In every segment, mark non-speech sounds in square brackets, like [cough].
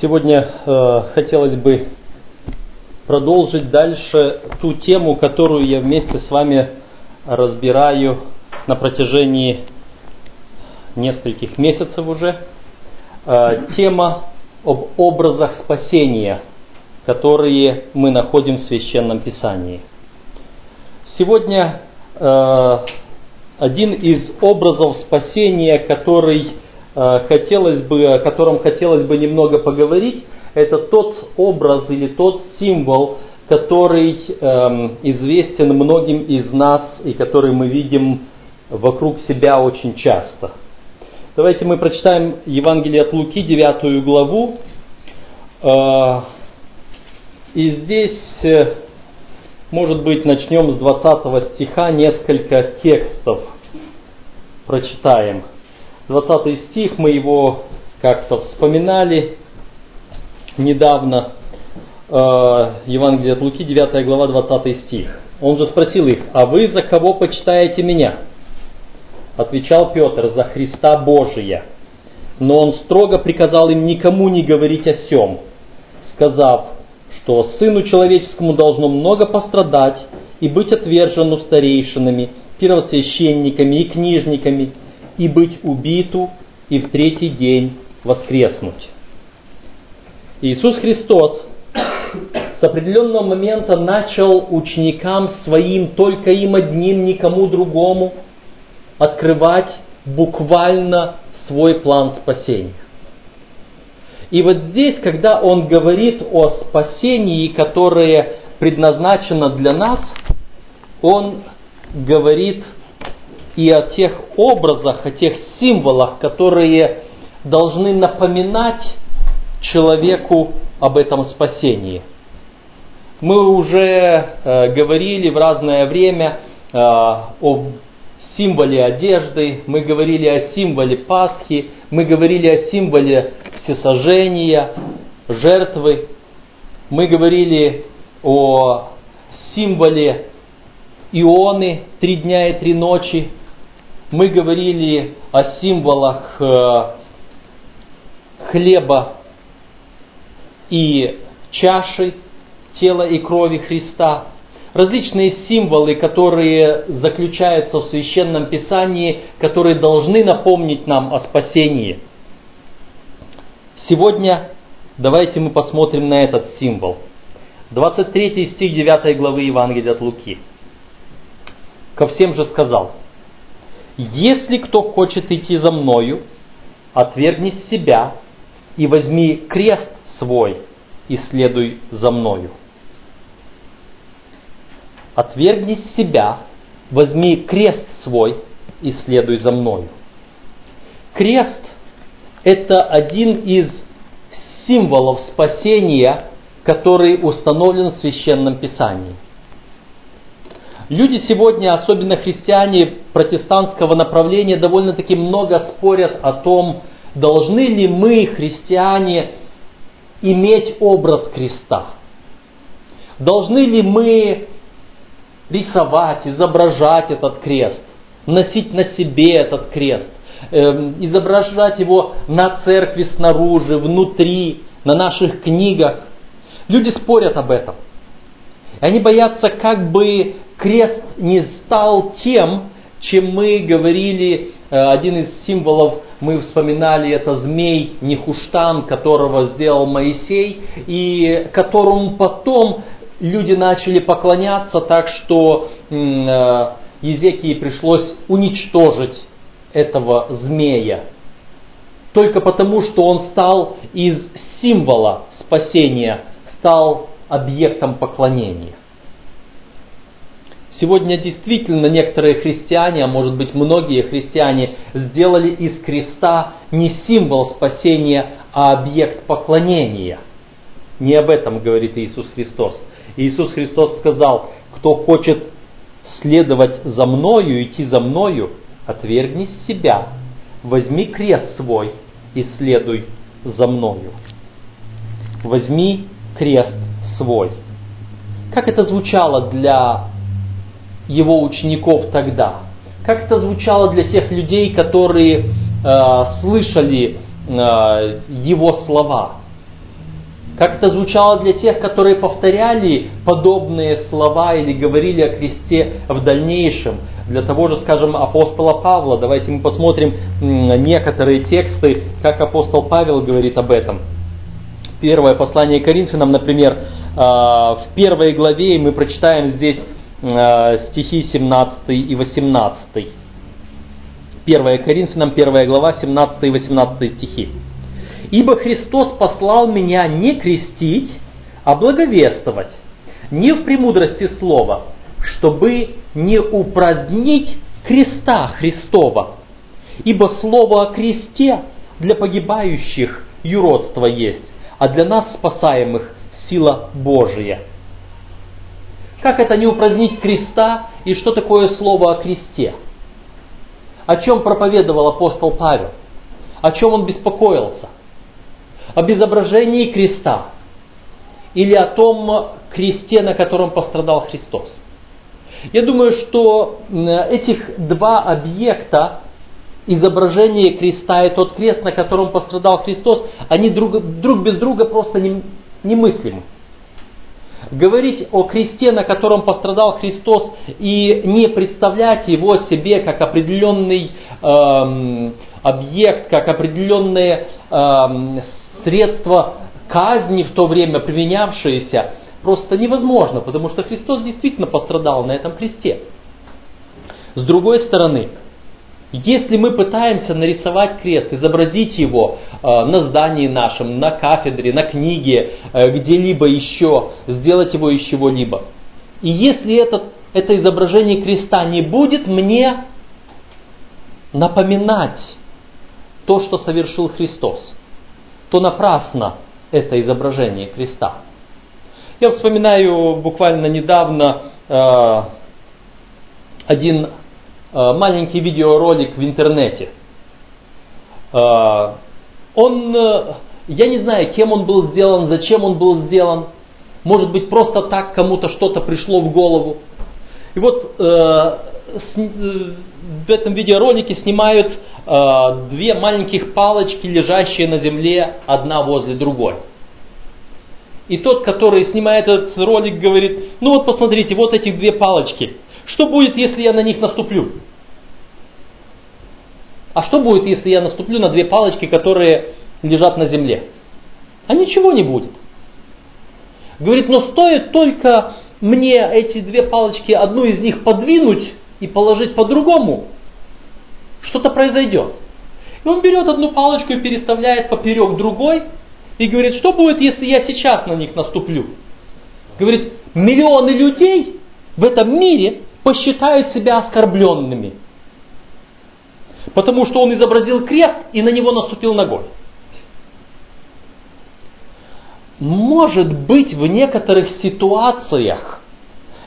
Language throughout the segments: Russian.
Сегодня э, хотелось бы продолжить дальше ту тему, которую я вместе с вами разбираю на протяжении нескольких месяцев уже. Э, тема об образах спасения, которые мы находим в Священном Писании. Сегодня э, один из образов спасения, который хотелось бы, о котором хотелось бы немного поговорить, это тот образ или тот символ, который эм, известен многим из нас и который мы видим вокруг себя очень часто. Давайте мы прочитаем Евангелие от Луки, 9 главу. Э, и здесь, э, может быть, начнем с 20 стиха, несколько текстов прочитаем. 20 стих, мы его как-то вспоминали недавно. Э, Евангелие от Луки, 9 глава, 20 стих. Он же спросил их, а вы за кого почитаете меня? Отвечал Петр, за Христа Божия. Но он строго приказал им никому не говорить о сем, сказав, что Сыну Человеческому должно много пострадать и быть отвержену старейшинами, первосвященниками и книжниками, и быть убиту, и в третий день воскреснуть. Иисус Христос с определенного момента начал ученикам своим, только им одним, никому другому, открывать буквально свой план спасения. И вот здесь, когда он говорит о спасении, которое предназначено для нас, он говорит и о тех образах, о тех символах, которые должны напоминать человеку об этом спасении. Мы уже э, говорили в разное время э, о символе одежды, мы говорили о символе Пасхи, мы говорили о символе всесожжения, жертвы, мы говорили о символе Ионы три дня и три ночи, мы говорили о символах э, хлеба и чаши тела и крови Христа, различные символы, которые заключаются в священном писании, которые должны напомнить нам о спасении. Сегодня давайте мы посмотрим на этот символ. 23 стих 9 главы Евангелия от Луки. Ко всем же сказал, если кто хочет идти за мною, отвергни себя и возьми крест свой и следуй за мною. Отвергни себя, возьми крест свой и следуй за мною. Крест – это один из символов спасения, который установлен в Священном Писании – Люди сегодня, особенно христиане протестантского направления, довольно-таки много спорят о том, должны ли мы, христиане, иметь образ креста. Должны ли мы рисовать, изображать этот крест, носить на себе этот крест, э, изображать его на церкви снаружи, внутри, на наших книгах. Люди спорят об этом. Они боятся, как бы крест не стал тем, чем мы говорили, э, один из символов мы вспоминали, это змей Нехуштан, которого сделал Моисей, и которому потом люди начали поклоняться, так что э, Езекии пришлось уничтожить этого змея. Только потому, что он стал из символа спасения, стал объектом поклонения. Сегодня действительно некоторые христиане, а может быть многие христиане, сделали из креста не символ спасения, а объект поклонения. Не об этом говорит Иисус Христос. Иисус Христос сказал, кто хочет следовать за мною, идти за мною, отвергни себя, возьми крест свой и следуй за мною. Возьми крест свой. Как это звучало для его учеников тогда. Как это звучало для тех людей, которые э, слышали э, его слова. Как это звучало для тех, которые повторяли подобные слова или говорили о кресте в дальнейшем. Для того же, скажем, апостола Павла. Давайте мы посмотрим некоторые тексты, как апостол Павел говорит об этом. Первое послание Коринфянам, например, а, в первой главе мы прочитаем здесь стихи 17 и 18. 1 Коринфянам, 1 глава, 17 и 18 стихи. Ибо Христос послал меня не крестить, а благовествовать, не в премудрости слова, чтобы не упразднить креста Христова. Ибо слово о кресте для погибающих юродство есть, а для нас спасаемых сила Божия. Как это не упразднить креста и что такое слово о кресте? О чем проповедовал апостол Павел? О чем он беспокоился? об изображении креста или о том кресте, на котором пострадал Христос. Я думаю, что этих два объекта, изображение креста и тот крест, на котором пострадал Христос, они друг, друг без друга просто не, немыслимы. Говорить о кресте, на котором пострадал Христос, и не представлять его себе как определенный эм, объект, как определенное эм, средства казни в то время применявшиеся просто невозможно, потому что Христос действительно пострадал на этом кресте. С другой стороны, если мы пытаемся нарисовать крест, изобразить его э, на здании нашем, на кафедре, на книге, э, где-либо еще, сделать его из чего-либо, и если это, это изображение креста не будет мне напоминать то, что совершил Христос, то напрасно это изображение креста. Я вспоминаю буквально недавно э, один маленький видеоролик в интернете. Э, он, э, я не знаю, кем он был сделан, зачем он был сделан. Может быть, просто так кому-то что-то пришло в голову. И вот э, э, в этом видеоролике снимают э, две маленьких палочки, лежащие на земле, одна возле другой. И тот, который снимает этот ролик, говорит, ну вот посмотрите, вот эти две палочки. Что будет, если я на них наступлю? А что будет, если я наступлю на две палочки, которые лежат на земле? А ничего не будет. Говорит, но стоит только мне эти две палочки, одну из них подвинуть и положить по-другому, что-то произойдет. И он берет одну палочку и переставляет поперек другой и говорит, что будет, если я сейчас на них наступлю? Говорит, миллионы людей в этом мире посчитают себя оскорбленными. Потому что он изобразил крест и на него наступил ногой. Может быть, в некоторых ситуациях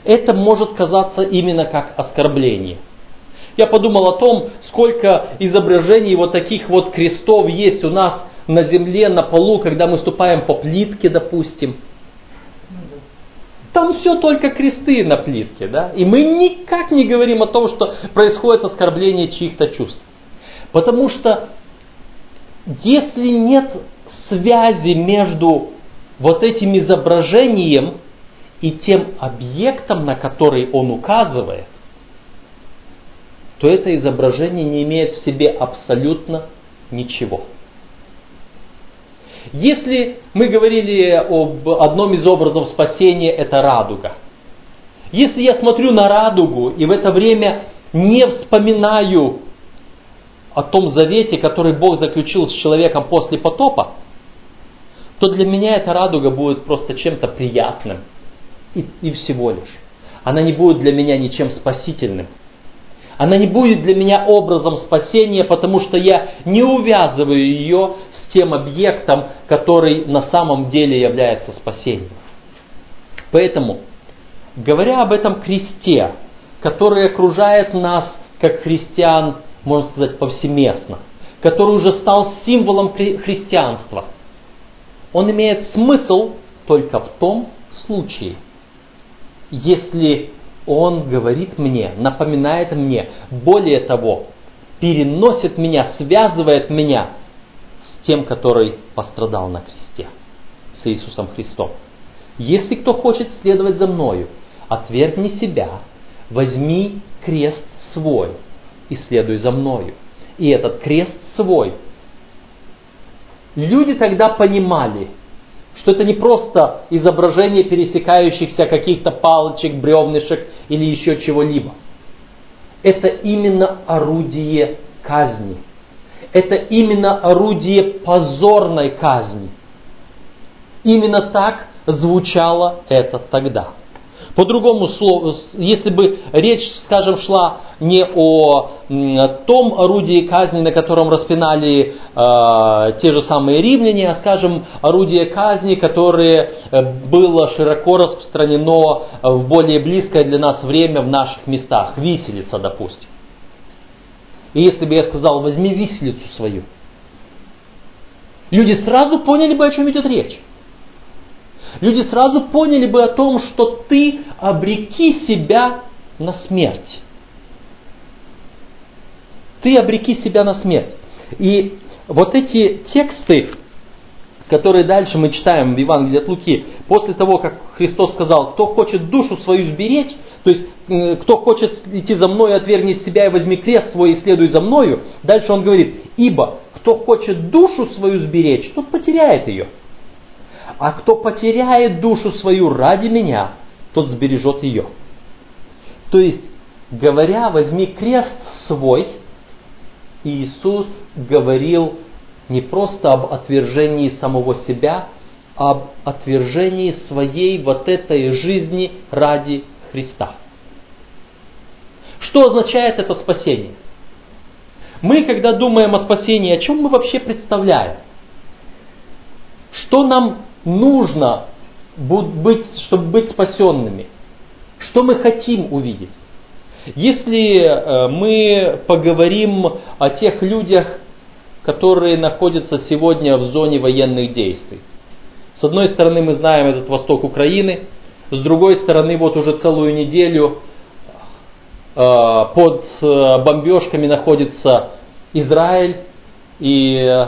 это может казаться именно как оскорбление – я подумал о том, сколько изображений вот таких вот крестов есть у нас на земле, на полу, когда мы ступаем по плитке, допустим. Там все только кресты на плитке, да? И мы никак не говорим о том, что происходит оскорбление чьих-то чувств. Потому что если нет связи между вот этим изображением и тем объектом, на который он указывает, то это изображение не имеет в себе абсолютно ничего. Если мы говорили об одном из образов спасения, это радуга. Если я смотрю на радугу и в это время не вспоминаю о том завете, который Бог заключил с человеком после потопа, то для меня эта радуга будет просто чем-то приятным. И, и всего лишь. Она не будет для меня ничем спасительным. Она не будет для меня образом спасения, потому что я не увязываю ее тем объектом, который на самом деле является спасением. Поэтому, говоря об этом кресте, который окружает нас, как христиан, можно сказать, повсеместно, который уже стал символом христианства, он имеет смысл только в том случае, если он говорит мне, напоминает мне, более того, переносит меня, связывает меня тем, который пострадал на кресте, с Иисусом Христом. Если кто хочет следовать за мною, отвергни себя, возьми крест свой и следуй за мною. И этот крест свой. Люди тогда понимали, что это не просто изображение пересекающихся каких-то палочек, бревнышек или еще чего-либо. Это именно орудие казни. Это именно орудие позорной казни. Именно так звучало это тогда. По другому слову, если бы речь, скажем, шла не о том орудии казни, на котором распинали э, те же самые римляне, а, скажем, орудие казни, которое э, было широко распространено в более близкое для нас время в наших местах, виселица, допустим. И если бы я сказал, возьми виселицу свою, люди сразу поняли бы, о чем идет речь люди сразу поняли бы о том, что ты обреки себя на смерть. Ты обреки себя на смерть. И вот эти тексты, которые дальше мы читаем в Евангелии от Луки, после того, как Христос сказал, кто хочет душу свою сберечь, то есть э, кто хочет идти за мной, отвергни себя и возьми крест свой и следуй за мною, дальше он говорит, ибо кто хочет душу свою сберечь, тот потеряет ее. А кто потеряет душу свою ради меня, тот сбережет ее. То есть, говоря, возьми крест свой, Иисус говорил не просто об отвержении самого себя, а об отвержении своей вот этой жизни ради Христа. Что означает это спасение? Мы, когда думаем о спасении, о чем мы вообще представляем? Что нам нужно быть, чтобы быть спасенными? Что мы хотим увидеть? Если э, мы поговорим о тех людях, которые находятся сегодня в зоне военных действий. С одной стороны мы знаем этот восток Украины, с другой стороны вот уже целую неделю э, под э, бомбежками находится Израиль, и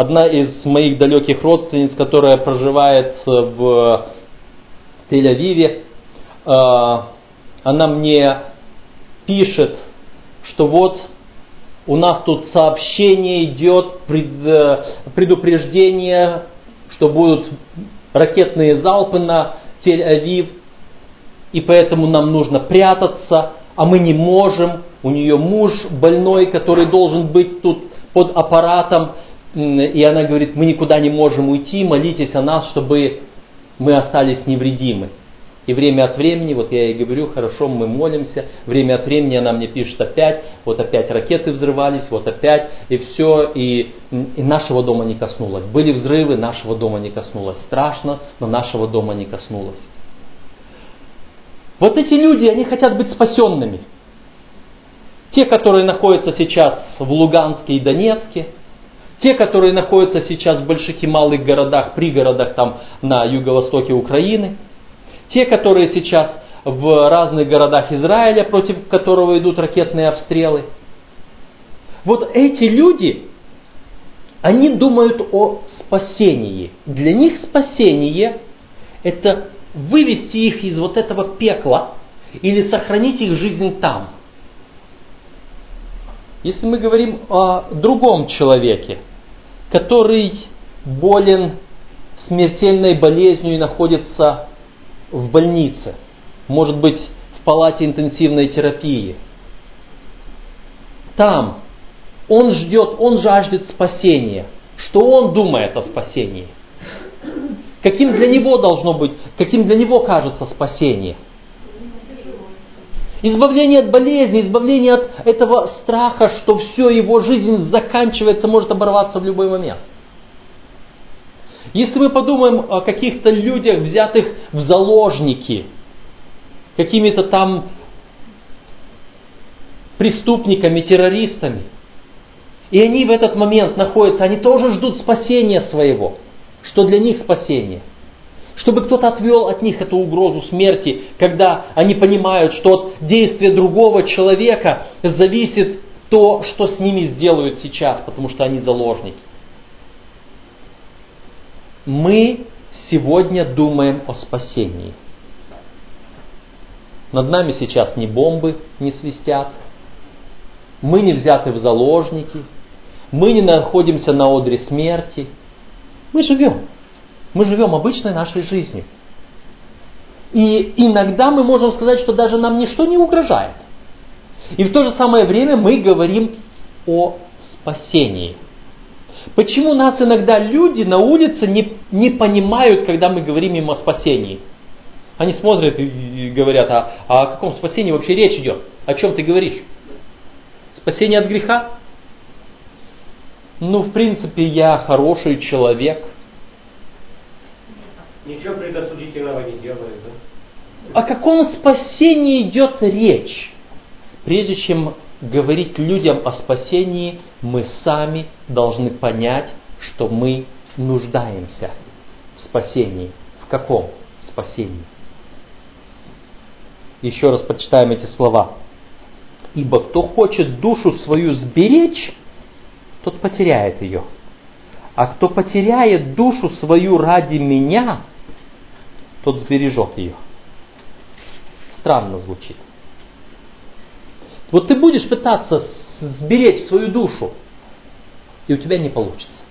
Одна из моих далеких родственниц, которая проживает в Тель-Авиве, э, она мне пишет, что вот у нас тут сообщение идет, предупреждение, что будут ракетные залпы на Тель-Авив, и поэтому нам нужно прятаться, а мы не можем. У нее муж больной, который должен быть тут под аппаратом, и она говорит, мы никуда не можем уйти, молитесь о нас, чтобы мы остались невредимы. И время от времени, вот я ей говорю, хорошо, мы молимся, время от времени она мне пишет опять, вот опять ракеты взрывались, вот опять, и все, и, и нашего дома не коснулось. Были взрывы, нашего дома не коснулось. Страшно, но нашего дома не коснулось. Вот эти люди, они хотят быть спасенными. Те, которые находятся сейчас в Луганске и Донецке, те, которые находятся сейчас в больших и малых городах, пригородах там на юго-востоке Украины. Те, которые сейчас в разных городах Израиля, против которого идут ракетные обстрелы. Вот эти люди, они думают о спасении. Для них спасение – это вывести их из вот этого пекла или сохранить их жизнь там. Если мы говорим о другом человеке, который болен смертельной болезнью и находится в больнице, может быть в палате интенсивной терапии. Там он ждет, он жаждет спасения. Что он думает о спасении? Каким для него должно быть, каким для него кажется спасение – Избавление от болезни, избавление от этого страха, что все его жизнь заканчивается, может оборваться в любой момент. Если мы подумаем о каких-то людях, взятых в заложники, какими-то там преступниками, террористами, и они в этот момент находятся, они тоже ждут спасения своего. Что для них спасение? чтобы кто-то отвел от них эту угрозу смерти, когда они понимают, что от действия другого человека зависит то, что с ними сделают сейчас, потому что они заложники. Мы сегодня думаем о спасении. Над нами сейчас ни бомбы не свистят, мы не взяты в заложники, мы не находимся на одре смерти. Мы живем. Мы живем обычной нашей жизнью. И иногда мы можем сказать, что даже нам ничто не угрожает. И в то же самое время мы говорим о спасении. Почему нас иногда люди на улице не, не понимают, когда мы говорим им о спасении? Они смотрят и говорят, а, а о каком спасении вообще речь идет? О чем ты говоришь? Спасение от греха? Ну, в принципе, я хороший человек. Ничего предосудительного не делаю, да? О каком спасении идет речь? Прежде чем говорить людям о спасении, мы сами должны понять, что мы нуждаемся в спасении. В каком спасении? Еще раз прочитаем эти слова. Ибо кто хочет душу свою сберечь, тот потеряет ее. А кто потеряет душу свою ради меня, тот сбережет ее. Странно звучит. Вот ты будешь пытаться сберечь свою душу, и у тебя не получится.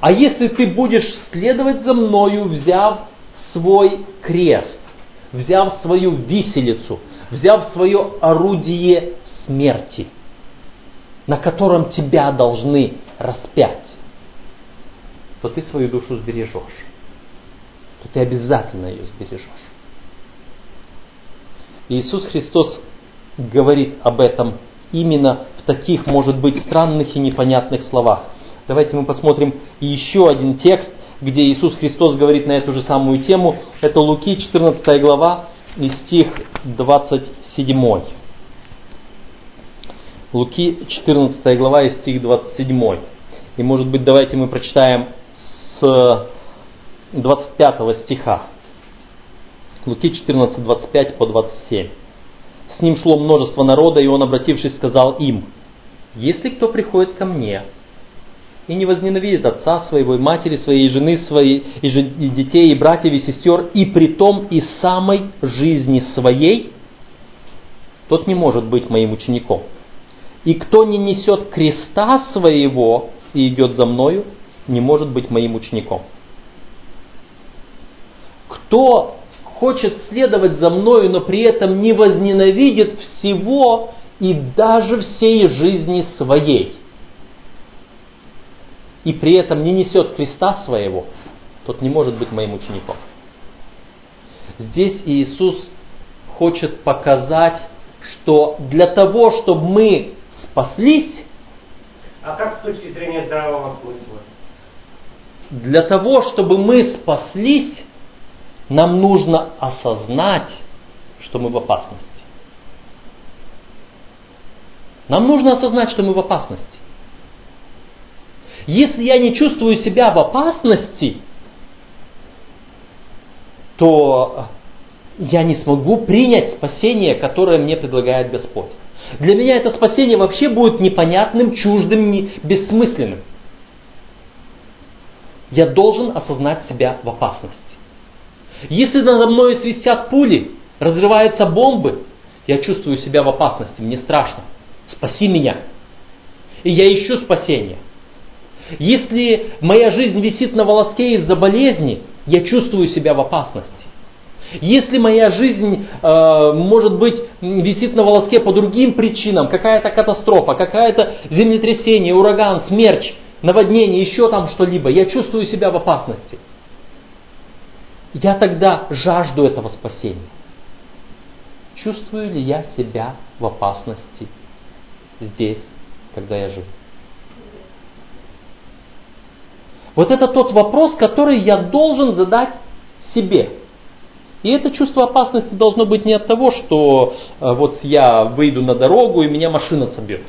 А если ты будешь следовать за мною, взяв свой крест, взяв свою виселицу, взяв свое орудие смерти, на котором тебя должны распять, то ты свою душу сбережешь. То ты обязательно ее сбережешь. Иисус Христос говорит об этом именно в таких, может быть, странных и непонятных словах. Давайте мы посмотрим еще один текст, где Иисус Христос говорит на эту же самую тему. Это Луки, 14 глава, и стих 27. Луки, 14 глава, и стих 27. И, может быть, давайте мы прочитаем с 25 стиха. Луки 14, 25 по 27. С ним шло множество народа, и он, обратившись, сказал им, «Если кто приходит ко мне и не возненавидит отца своего, и матери своей, жены своей, и, жен, и детей, и братьев, и сестер, и притом и самой жизни своей, тот не может быть моим учеником. И кто не несет креста своего и идет за мною, не может быть моим учеником. Кто хочет следовать за мною, но при этом не возненавидит всего и даже всей жизни своей, и при этом не несет креста своего, тот не может быть моим учеником. Здесь Иисус хочет показать, что для того, чтобы мы спаслись, а как с точки зрения здравого смысла? Для того, чтобы мы спаслись, нам нужно осознать, что мы в опасности. Нам нужно осознать, что мы в опасности. Если я не чувствую себя в опасности, то я не смогу принять спасение, которое мне предлагает Господь. Для меня это спасение вообще будет непонятным, чуждым, бессмысленным. Я должен осознать себя в опасности. Если надо мной свистят пули, разрываются бомбы, я чувствую себя в опасности, мне страшно. Спаси меня. И я ищу спасения. Если моя жизнь висит на волоске из-за болезни, я чувствую себя в опасности. Если моя жизнь, э, может быть, висит на волоске по другим причинам, какая-то катастрофа, какая-то землетрясение, ураган, смерч, наводнение, еще там что-либо, я чувствую себя в опасности – я тогда жажду этого спасения. Чувствую ли я себя в опасности здесь, когда я живу? Вот это тот вопрос, который я должен задать себе. И это чувство опасности должно быть не от того, что э, вот я выйду на дорогу и меня машина собьет.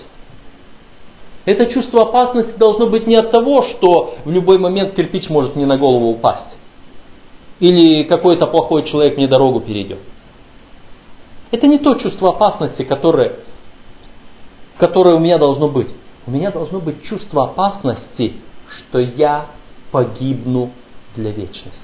Это чувство опасности должно быть не от того, что в любой момент кирпич может мне на голову упасть или какой-то плохой человек мне дорогу перейдет. Это не то чувство опасности, которое, которое у меня должно быть. У меня должно быть чувство опасности, что я погибну для вечности.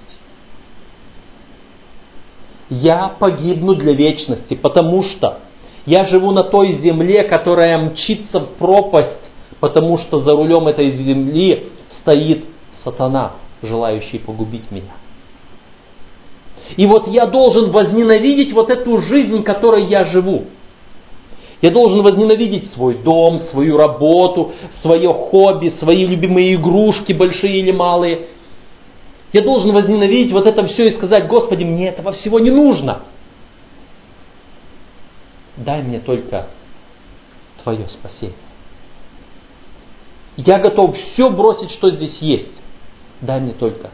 Я погибну для вечности, потому что я живу на той земле, которая мчится в пропасть, потому что за рулем этой земли стоит сатана, желающий погубить меня. И вот я должен возненавидеть вот эту жизнь, которой я живу. Я должен возненавидеть свой дом, свою работу, свое хобби, свои любимые игрушки, большие или малые. Я должен возненавидеть вот это все и сказать, Господи, мне этого всего не нужно. Дай мне только Твое спасение. Я готов все бросить, что здесь есть. Дай мне только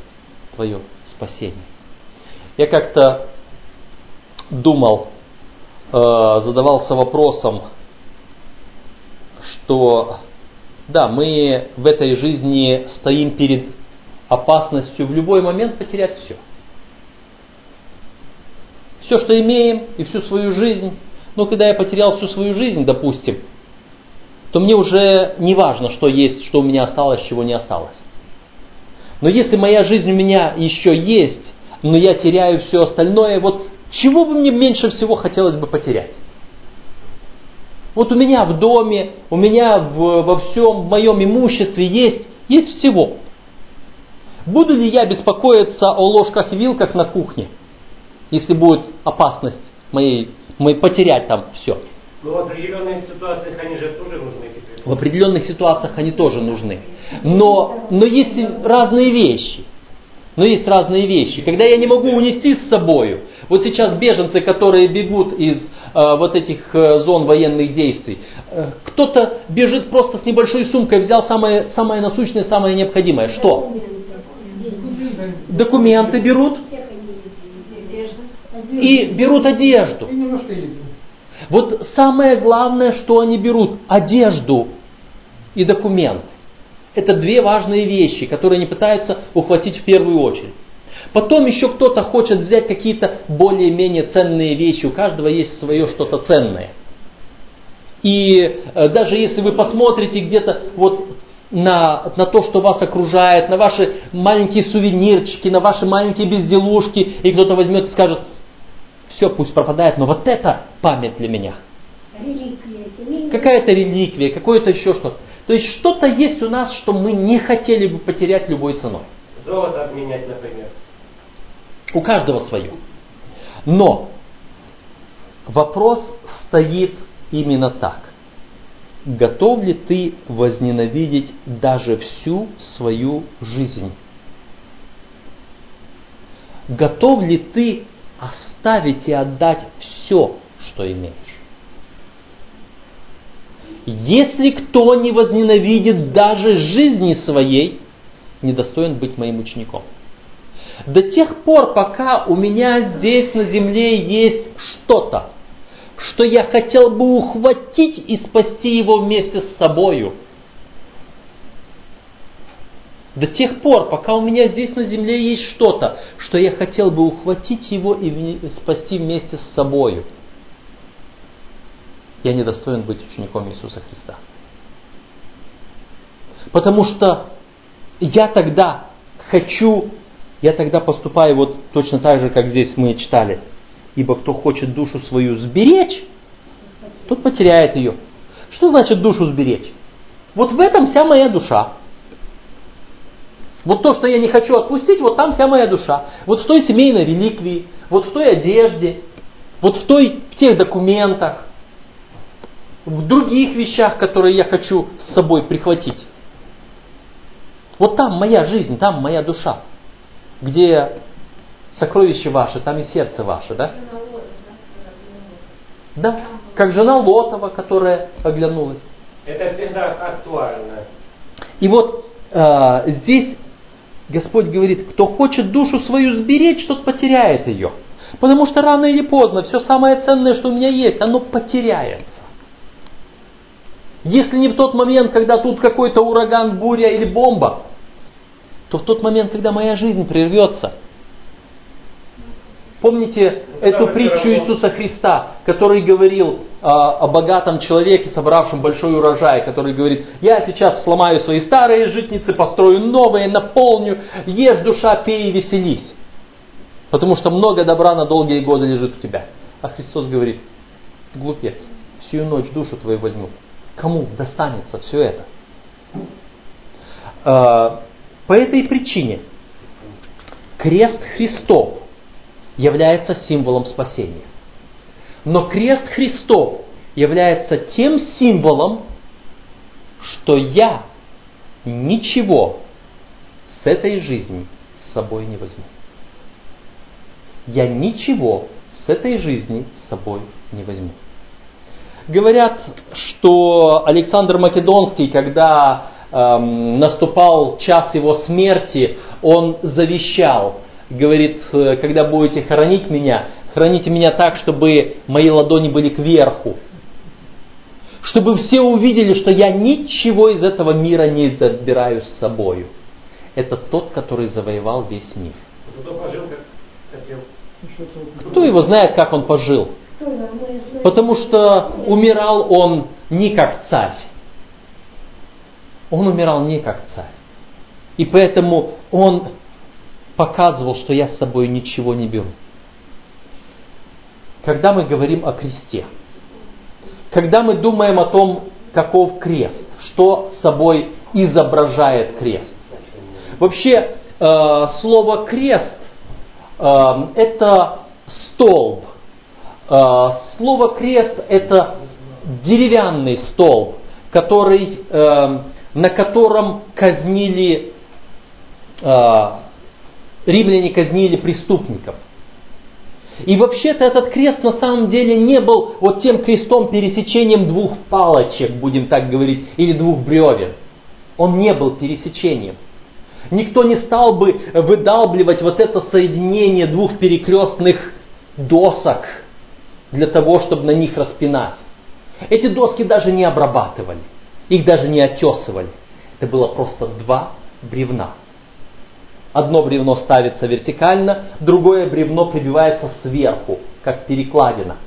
Твое спасение. Я как-то думал, э, задавался вопросом, что да, мы в этой жизни стоим перед опасностью в любой момент потерять все. Все, что имеем, и всю свою жизнь. Но когда я потерял всю свою жизнь, допустим, то мне уже не важно, что есть, что у меня осталось, чего не осталось. Но если моя жизнь у меня еще есть, но я теряю все остальное, вот чего бы мне меньше всего хотелось бы потерять? Вот у меня в доме, у меня в, во всем моем имуществе есть, есть всего. Буду ли я беспокоиться о ложках и вилках на кухне, если будет опасность моей, моей потерять там все? Но в определенных ситуациях они же тоже нужны. В определенных ситуациях они тоже нужны. Но, но есть разные вещи. Но есть разные вещи. Когда я не могу унести с собою, вот сейчас беженцы, которые бегут из э, вот этих э, зон военных действий, э, кто-то бежит просто с небольшой сумкой, взял самое, самое насущное, самое необходимое. Что? Документы берут и берут одежду. Вот самое главное, что они берут, одежду и документы. Это две важные вещи, которые они пытаются ухватить в первую очередь. Потом еще кто-то хочет взять какие-то более-менее ценные вещи. У каждого есть свое что-то ценное. И э, даже если вы посмотрите где-то вот на, на то, что вас окружает, на ваши маленькие сувенирчики, на ваши маленькие безделушки, и кто-то возьмет и скажет, все пусть пропадает, но вот это память для меня. Какая-то реликвия, какое-то еще что-то. То есть что-то есть у нас, что мы не хотели бы потерять любой ценой. Золото обменять, например. У каждого свое. Но вопрос стоит именно так. Готов ли ты возненавидеть даже всю свою жизнь? Готов ли ты оставить и отдать все, что имеешь? Если кто не возненавидит даже жизни своей, недостоин быть моим учеником. До тех пор, пока у меня здесь на земле есть что-то, что я хотел бы ухватить и спасти его вместе с собою. До тех пор, пока у меня здесь на земле есть что-то, что я хотел бы ухватить его и спасти вместе с собою – я недостоин быть учеником Иисуса Христа. Потому что я тогда хочу, я тогда поступаю вот точно так же, как здесь мы читали. Ибо кто хочет душу свою сберечь, тот потеряет ее. Что значит душу сберечь? Вот в этом вся моя душа. Вот то, что я не хочу отпустить, вот там вся моя душа. Вот в той семейной реликвии, вот в той одежде, вот в, той, в тех документах, в других вещах, которые я хочу с собой прихватить. Вот там моя жизнь, там моя душа, где сокровище ваше, там и сердце ваше, да? Да, как жена Лотова, которая оглянулась. Это всегда актуально. И вот э, здесь Господь говорит, кто хочет душу свою сберечь, тот потеряет ее. Потому что рано или поздно все самое ценное, что у меня есть, оно потеряется. Если не в тот момент, когда тут какой-то ураган, буря или бомба, то в тот момент, когда моя жизнь прервется. Помните эту притчу Иисуса Христа, который говорил, о богатом человеке, собравшем большой урожай, который говорит, я сейчас сломаю свои старые житницы, построю новые, наполню, ешь душа, пей и веселись. Потому что много добра на долгие годы лежит у тебя. А Христос говорит, глупец, всю ночь душу твою возьму. Кому достанется все это? А, по этой причине крест Христов является символом спасения. Но крест Христов является тем символом, что я ничего с этой жизни с собой не возьму. Я ничего с этой жизни с собой не возьму. Говорят, что Александр Македонский, когда эм, наступал час его смерти, он завещал, говорит, «Э, когда будете хоронить меня, храните меня так, чтобы мои ладони были кверху, чтобы все увидели, что я ничего из этого мира не забираю с собою. Это тот, который завоевал весь мир. Зато пожил как хотел. Кто его знает, как он пожил? Потому что умирал он не как царь. Он умирал не как царь. И поэтому он показывал, что я с собой ничего не беру. Когда мы говорим о кресте, когда мы думаем о том, каков крест, что собой изображает крест. Вообще, э, слово крест э, это столб. Э, слово крест это деревянный столб, который, э, на котором казнили э, римляне казнили преступников. И вообще-то этот крест на самом деле не был вот тем крестом пересечением двух палочек, будем так говорить, или двух бревен. Он не был пересечением. Никто не стал бы выдалбливать вот это соединение двух перекрестных досок для того, чтобы на них распинать. Эти доски даже не обрабатывали, их даже не отесывали. Это было просто два бревна. Одно бревно ставится вертикально, другое бревно прибивается сверху, как перекладина.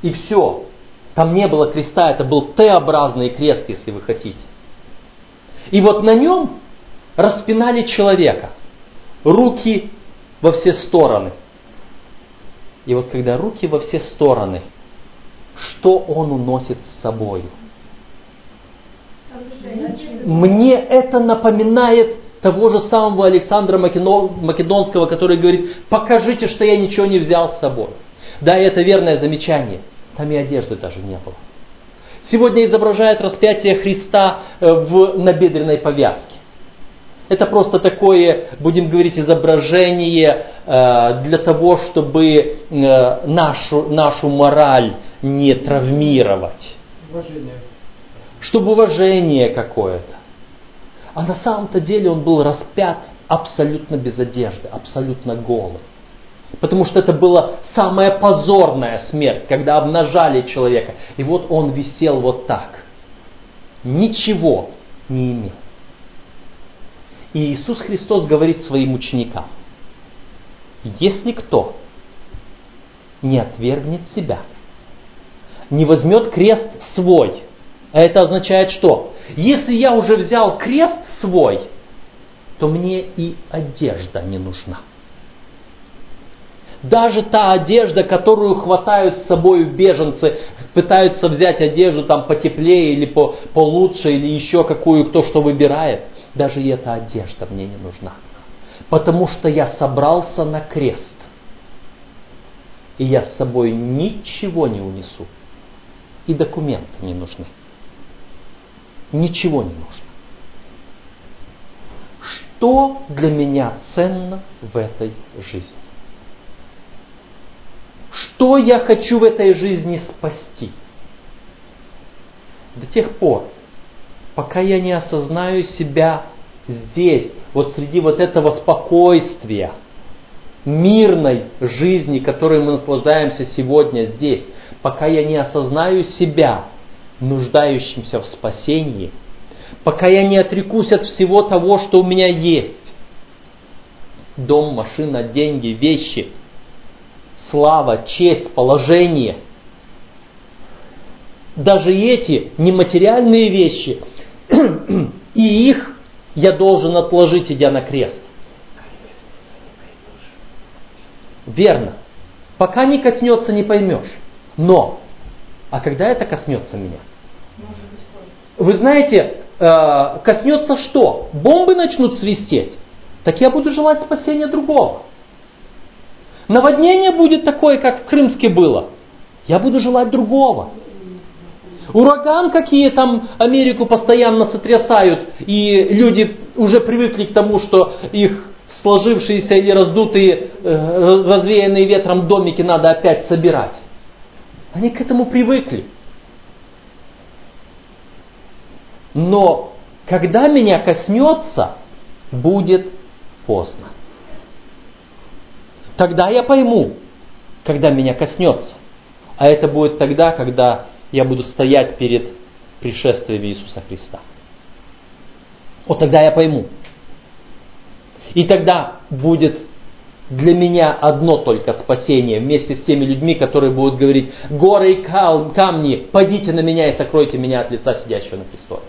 И все. Там не было креста, это был Т-образный крест, если вы хотите. И вот на нем распинали человека. Руки во все стороны. И вот когда руки во все стороны, что он уносит с собой? Мне это напоминает того же самого Александра Македонского, который говорит, покажите, что я ничего не взял с собой. Да, это верное замечание. Там и одежды даже не было. Сегодня изображает распятие Христа э, в набедренной повязке. Это просто такое, будем говорить, изображение э, для того, чтобы э, нашу, нашу мораль не травмировать. Уважение. Чтобы уважение какое-то. А на самом-то деле он был распят абсолютно без одежды, абсолютно голым. Потому что это была самая позорная смерть, когда обнажали человека. И вот он висел вот так. Ничего не имел. И Иисус Христос говорит своим ученикам, если кто не отвергнет себя, не возьмет крест свой, а это означает что? Если я уже взял крест свой, то мне и одежда не нужна. Даже та одежда, которую хватают с собой беженцы, пытаются взять одежду там потеплее или по, получше, или еще какую кто что выбирает, даже и эта одежда мне не нужна. Потому что я собрался на крест. И я с собой ничего не унесу. И документы не нужны ничего не нужно. Что для меня ценно в этой жизни? Что я хочу в этой жизни спасти? До тех пор, пока я не осознаю себя здесь, вот среди вот этого спокойствия, мирной жизни, которой мы наслаждаемся сегодня здесь, пока я не осознаю себя нуждающимся в спасении, пока я не отрекусь от всего того, что у меня есть. Дом, машина, деньги, вещи, слава, честь, положение. даже эти нематериальные вещи, и их я должен отложить, идя на крест. Верно. Пока не коснется, не поймешь. Но, а когда это коснется меня? Вы знаете, э, коснется что? Бомбы начнут свистеть. Так я буду желать спасения другого. Наводнение будет такое, как в Крымске было. Я буду желать другого. Ураган, какие там Америку постоянно сотрясают, и люди уже привыкли к тому, что их сложившиеся или раздутые, э, развеянные ветром домики надо опять собирать. Они к этому привыкли. Но когда меня коснется, будет поздно. Тогда я пойму, когда меня коснется. А это будет тогда, когда я буду стоять перед пришествием Иисуса Христа. Вот тогда я пойму. И тогда будет для меня одно только спасение вместе с теми людьми, которые будут говорить, горы и камни, падите на меня и сокройте меня от лица сидящего на престоле.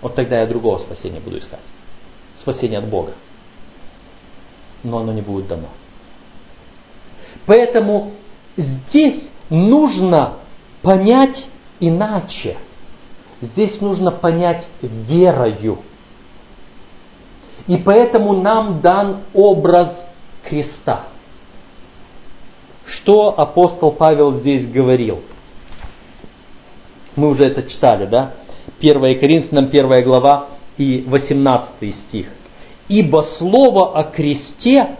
Вот тогда я другого спасения буду искать. Спасение от Бога. Но оно не будет дано. Поэтому здесь нужно понять иначе. Здесь нужно понять верою. И поэтому нам дан образ креста. Что апостол Павел здесь говорил? Мы уже это читали, да? 1 Коринфянам 1 глава и 18 стих. «Ибо слово о кресте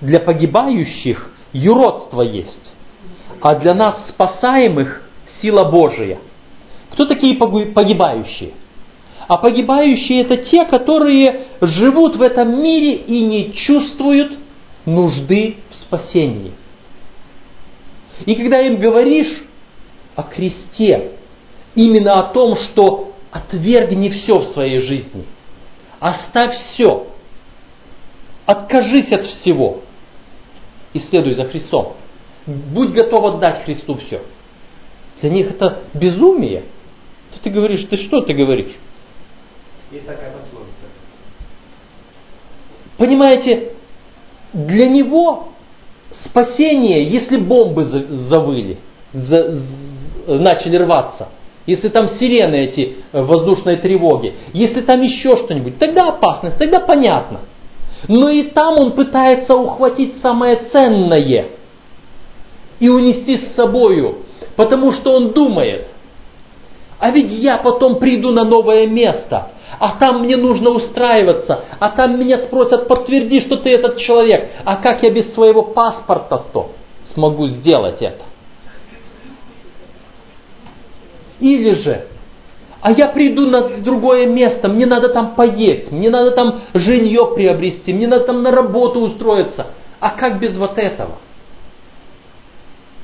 для погибающих юродство есть, а для нас спасаемых сила Божия. Кто такие погибающие? А погибающие это те, которые живут в этом мире и не чувствуют нужды в спасении. И когда им говоришь о кресте, именно о том, что отвергни все в своей жизни, оставь все, откажись от всего и следуй за Христом. Будь готов отдать Христу все. Для них это безумие. Что ты говоришь? Ты что ты говоришь? Есть такая пословица. Понимаете, для него спасение, если бомбы завыли, за, начали рваться, если там сирены эти э, воздушной тревоги, если там еще что-нибудь, тогда опасность, тогда понятно. Но и там он пытается ухватить самое ценное и унести с собою, потому что он думает, а ведь я потом приду на новое место, а там мне нужно устраиваться, а там меня спросят, подтверди, что ты этот человек, а как я без своего паспорта-то смогу сделать это? Или же, а я приду на другое место, мне надо там поесть, мне надо там жилье приобрести, мне надо там на работу устроиться. А как без вот этого?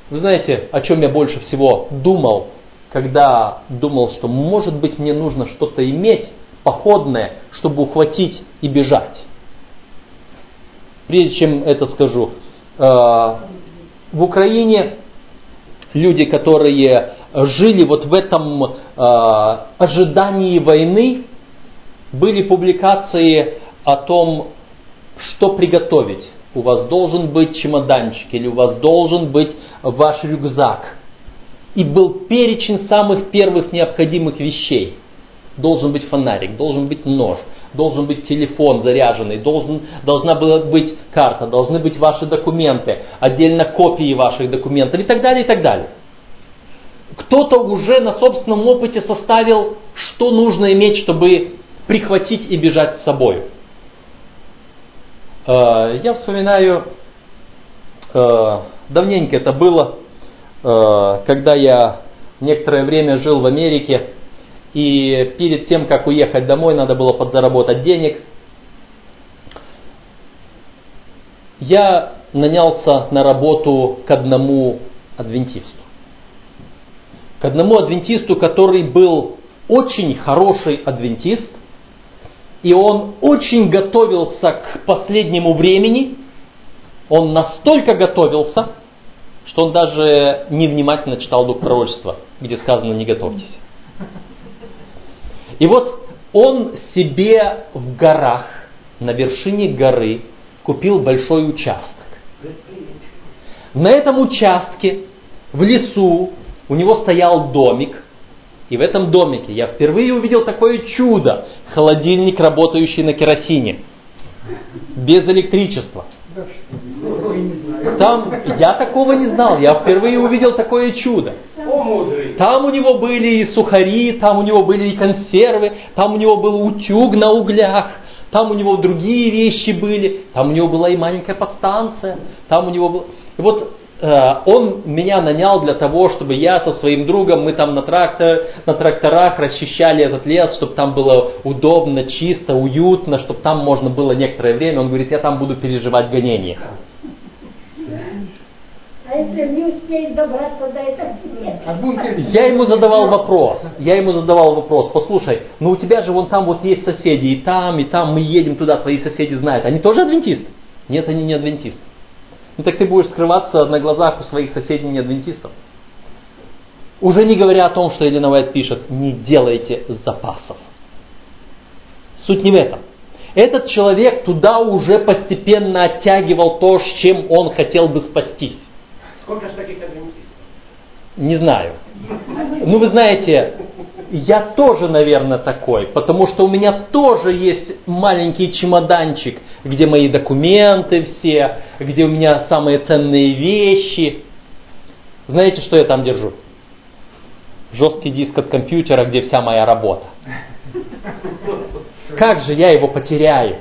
Вы знаете, о чем я больше всего думал, когда думал, что может быть мне нужно что-то иметь походное, чтобы ухватить и бежать. Прежде чем это скажу, э, в Украине люди, которые жили вот в этом э, ожидании войны, были публикации о том, что приготовить. У вас должен быть чемоданчик или у вас должен быть ваш рюкзак. И был перечень самых первых необходимых вещей. Должен быть фонарик, должен быть нож, должен быть телефон заряженный, должен, должна была быть карта, должны быть ваши документы, отдельно копии ваших документов и так далее, и так далее кто-то уже на собственном опыте составил, что нужно иметь, чтобы прихватить и бежать с собой. Э, я вспоминаю, э, давненько это было, э, когда я некоторое время жил в Америке, и перед тем, как уехать домой, надо было подзаработать денег. Я нанялся на работу к одному адвентисту к одному адвентисту, который был очень хороший адвентист, и он очень готовился к последнему времени, он настолько готовился, что он даже невнимательно читал дух пророчества, где сказано «не готовьтесь». И вот он себе в горах, на вершине горы, купил большой участок. На этом участке, в лесу, у него стоял домик, и в этом домике я впервые увидел такое чудо. Холодильник, работающий на керосине. Без электричества. Там я такого не знал. Я впервые увидел такое чудо. Там у него были и сухари, там у него были и консервы, там у него был утюг на углях, там у него другие вещи были, там у него была и маленькая подстанция, там у него был... И вот он меня нанял для того, чтобы я со своим другом, мы там на, трактор, на тракторах расчищали этот лес, чтобы там было удобно, чисто, уютно, чтобы там можно было некоторое время. Он говорит, я там буду переживать гонение. А если не успеет добраться до этого? Я ему задавал вопрос, я ему задавал вопрос, послушай, ну у тебя же вон там вот есть соседи, и там, и там, мы едем туда, твои соседи знают. Они тоже адвентисты? Нет, они не адвентисты. Ну так ты будешь скрываться на глазах у своих соседей не адвентистов. Уже не говоря о том, что Елена Уайт пишет, не делайте запасов. Суть не в этом. Этот человек туда уже постепенно оттягивал то, с чем он хотел бы спастись. Сколько же таких адвентистов? Не знаю. Ну, вы знаете, я тоже, наверное, такой, потому что у меня тоже есть маленький чемоданчик, где мои документы все, где у меня самые ценные вещи. Знаете, что я там держу? Жесткий диск от компьютера, где вся моя работа. Как же я его потеряю?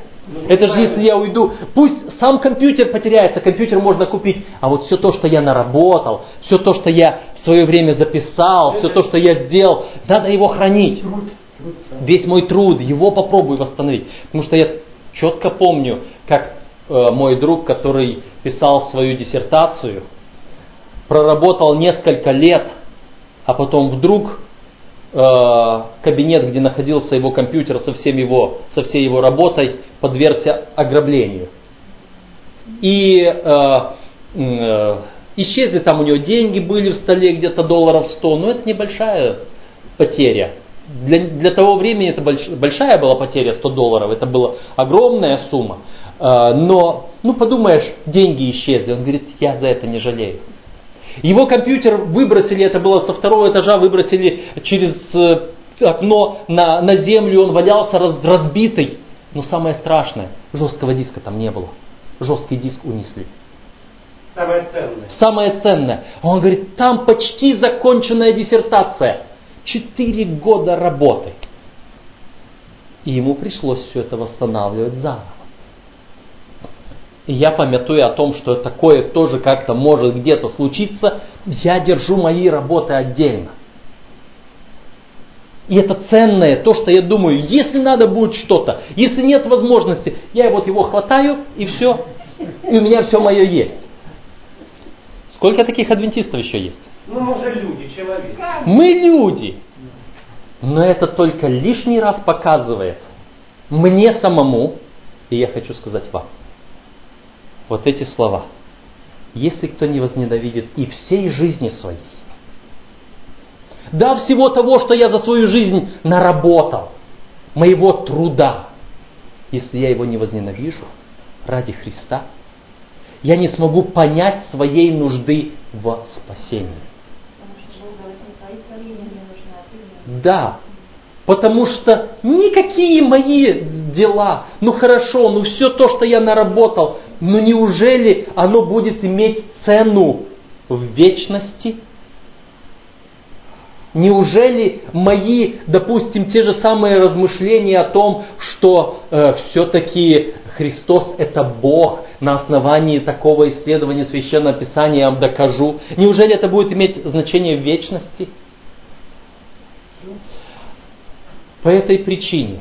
Это же если я уйду, пусть сам компьютер потеряется, компьютер можно купить, а вот все то, что я наработал, все то, что я в свое время записал, все то, что я сделал, надо его хранить. Весь мой труд, его попробуй восстановить. Потому что я четко помню, как э, мой друг, который писал свою диссертацию, проработал несколько лет, а потом вдруг кабинет, где находился его компьютер со, всем его, со всей его работой, подвергся ограблению. И э, э, исчезли там у него деньги, были в столе где-то долларов 100, но это небольшая потеря. Для, для того времени это больш, большая была потеря 100 долларов, это была огромная сумма. Э, но, ну подумаешь, деньги исчезли. Он говорит, я за это не жалею. Его компьютер выбросили, это было со второго этажа, выбросили через э, окно на, на землю, он валялся раз, разбитый. Но самое страшное, жесткого диска там не было. Жесткий диск унесли. Самое ценное. Самое ценное. Он говорит, там почти законченная диссертация. Четыре года работы. И ему пришлось все это восстанавливать заново. И я помятую о том, что такое тоже как-то может где-то случиться, я держу мои работы отдельно. И это ценное, то, что я думаю, если надо будет что-то, если нет возможности, я вот его хватаю и все, и у меня все мое есть. Сколько таких адвентистов еще есть? Ну, мы же люди, человек. Мы люди. Но это только лишний раз показывает мне самому, и я хочу сказать вам, вот эти слова. Если кто не возненавидит и всей жизни своей, да всего того, что я за свою жизнь наработал, моего труда, если я его не возненавижу ради Христа, я не смогу понять своей нужды в спасении. Да, потому что никакие мои дела, ну хорошо, ну все то, что я наработал, но неужели оно будет иметь цену в вечности? Неужели мои, допустим, те же самые размышления о том, что э, все-таки Христос это Бог, на основании такого исследования Священного Писания я вам докажу, неужели это будет иметь значение в вечности? По этой причине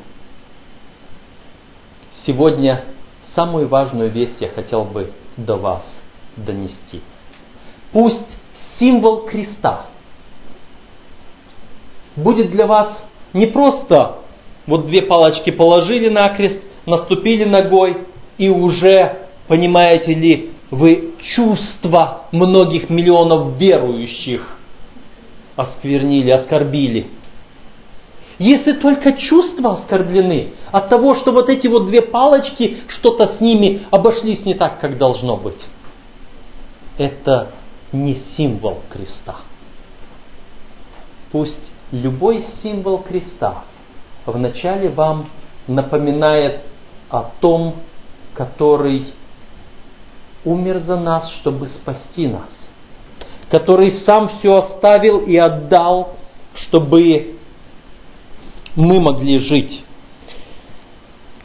сегодня самую важную весть я хотел бы до вас донести. Пусть символ креста будет для вас не просто вот две палочки положили на крест, наступили ногой и уже, понимаете ли, вы чувства многих миллионов верующих осквернили, оскорбили. Если только чувства оскорблены от того, что вот эти вот две палочки, что-то с ними обошлись не так, как должно быть, это не символ креста. Пусть любой символ креста вначале вам напоминает о том, который умер за нас, чтобы спасти нас, который сам все оставил и отдал, чтобы мы могли жить.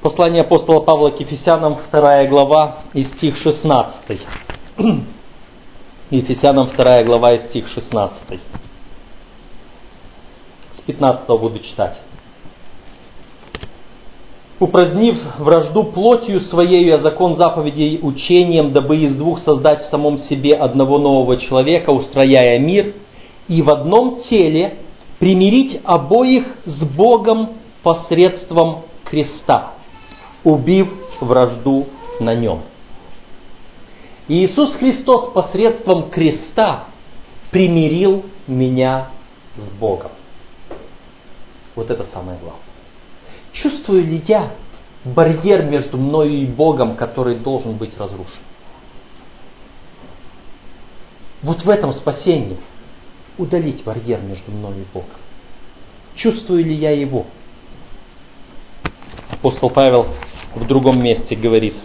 Послание апостола Павла к Ефесянам, 2 глава и стих 16. [clears throat] Ефесянам 2 глава и стих 16. С 15 буду читать упразднив вражду плотью своей, а закон заповедей учением, дабы из двух создать в самом себе одного нового человека, устрояя мир, и в одном теле примирить обоих с Богом посредством креста, убив вражду на нем. Иисус Христос посредством креста примирил меня с Богом. Вот это самое главное. Чувствую ли я барьер между мною и Богом, который должен быть разрушен? Вот в этом спасении удалить барьер между мной и Богом. Чувствую ли я его? Апостол Павел в другом месте говорит,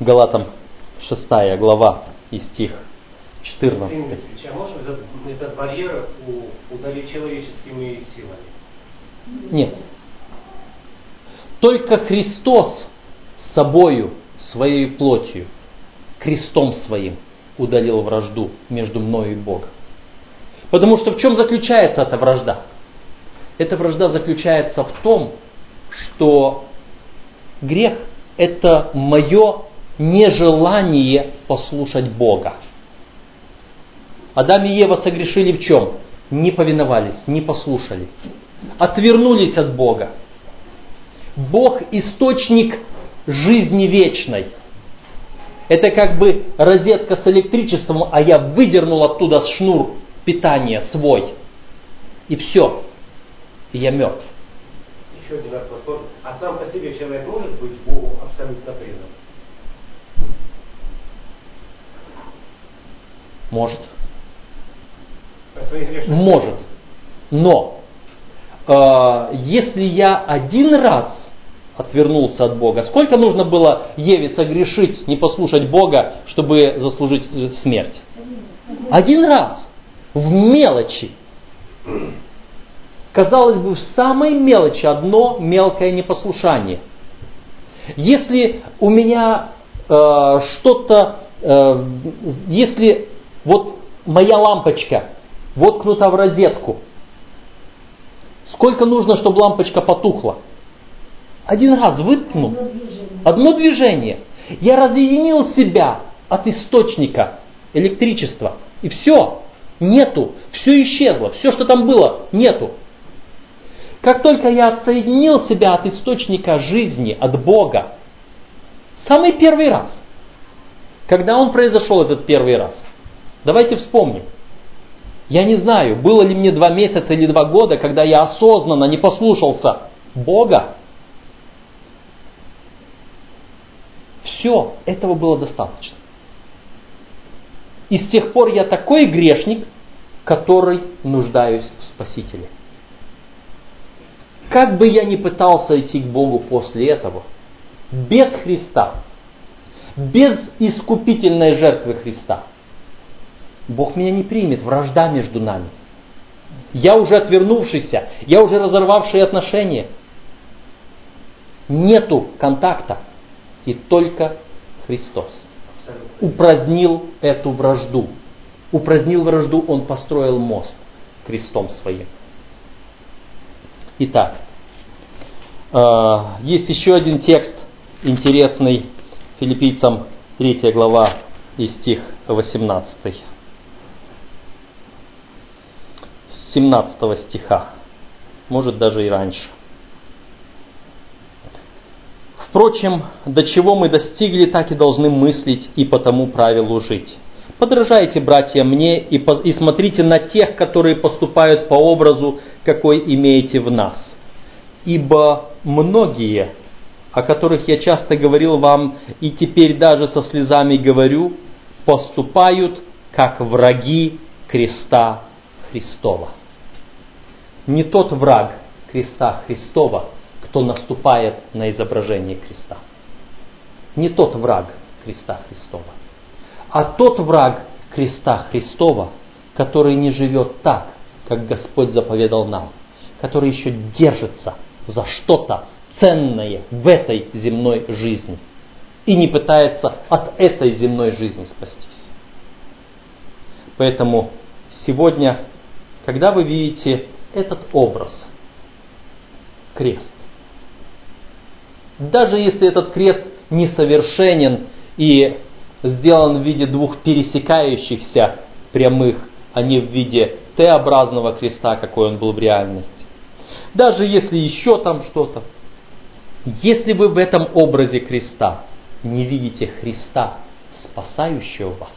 Галатам 6 глава и стих 14. А можешь этот, этот барьер удалить человеческими силами? Нет. Только Христос собою, своей плотью, крестом своим удалил вражду между мною и Богом. Потому что в чем заключается эта вражда? Эта вражда заключается в том, что грех – это мое нежелание послушать Бога. Адам и Ева согрешили в чем? Не повиновались, не послушали отвернулись от Бога. Бог – источник жизни вечной. Это как бы розетка с электричеством, а я выдернул оттуда шнур питания свой. И все. И я мертв. Еще один вопрос. А сам по себе человек может быть Богу абсолютно предан? Может. Может. Но Э, если я один раз отвернулся от Бога, сколько нужно было Еве согрешить, не послушать Бога, чтобы заслужить смерть? Один раз. В мелочи. Казалось бы, в самой мелочи одно мелкое непослушание. Если у меня э, что-то, э, если вот моя лампочка воткнута в розетку – Сколько нужно, чтобы лампочка потухла? Один раз выткнул. Одно движение. Я разъединил себя от источника электричества. И все. Нету. Все исчезло. Все, что там было, нету. Как только я отсоединил себя от источника жизни, от Бога, самый первый раз, когда он произошел этот первый раз, давайте вспомним. Я не знаю, было ли мне два месяца или два года, когда я осознанно не послушался Бога. Все, этого было достаточно. И с тех пор я такой грешник, который нуждаюсь в Спасителе. Как бы я ни пытался идти к Богу после этого, без Христа, без искупительной жертвы Христа – Бог меня не примет, вражда между нами. Я уже отвернувшийся, я уже разорвавший отношения. Нету контакта. И только Христос упразднил эту вражду. Упразднил вражду, Он построил мост крестом своим. Итак, э, есть еще один текст интересный, филиппийцам 3 глава и стих 18. 17 стиха, может даже и раньше. Впрочем, до чего мы достигли, так и должны мыслить и по тому правилу жить. Подражайте, братья, мне и, по, и смотрите на тех, которые поступают по образу, какой имеете в нас. Ибо многие, о которых я часто говорил вам и теперь даже со слезами говорю, поступают как враги креста Христова. Не тот враг креста Христова, кто наступает на изображение креста. Не тот враг креста Христова, а тот враг креста Христова, который не живет так, как Господь заповедал нам, который еще держится за что-то ценное в этой земной жизни и не пытается от этой земной жизни спастись. Поэтому сегодня, когда вы видите этот образ, крест, даже если этот крест несовершенен и сделан в виде двух пересекающихся прямых, а не в виде Т-образного креста, какой он был в реальности. Даже если еще там что-то. Если вы в этом образе креста не видите Христа, спасающего вас,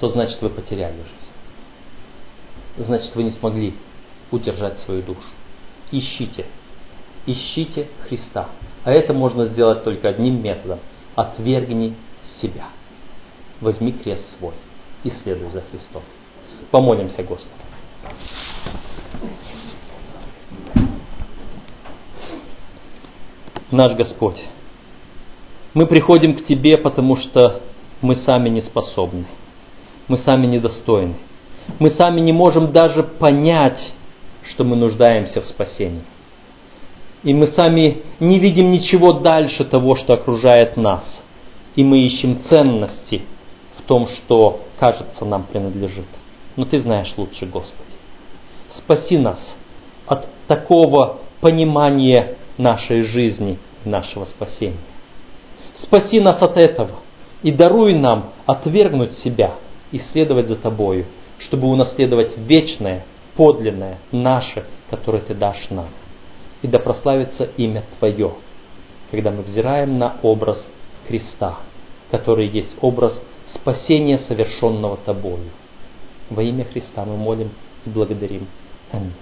то значит вы потеряли жизнь. Значит вы не смогли удержать свою душу. Ищите ищите Христа. А это можно сделать только одним методом. Отвергни себя. Возьми крест свой и следуй за Христом. Помолимся Господу. Наш Господь, мы приходим к Тебе, потому что мы сами не способны, мы сами недостойны, мы сами не можем даже понять, что мы нуждаемся в спасении и мы сами не видим ничего дальше того, что окружает нас. И мы ищем ценности в том, что, кажется, нам принадлежит. Но Ты знаешь лучше, Господи. Спаси нас от такого понимания нашей жизни и нашего спасения. Спаси нас от этого и даруй нам отвергнуть себя и следовать за Тобою, чтобы унаследовать вечное, подлинное, наше, которое Ты дашь нам и да прославится имя Твое, когда мы взираем на образ креста, который есть образ спасения, совершенного Тобою. Во имя Христа мы молим и благодарим. Аминь.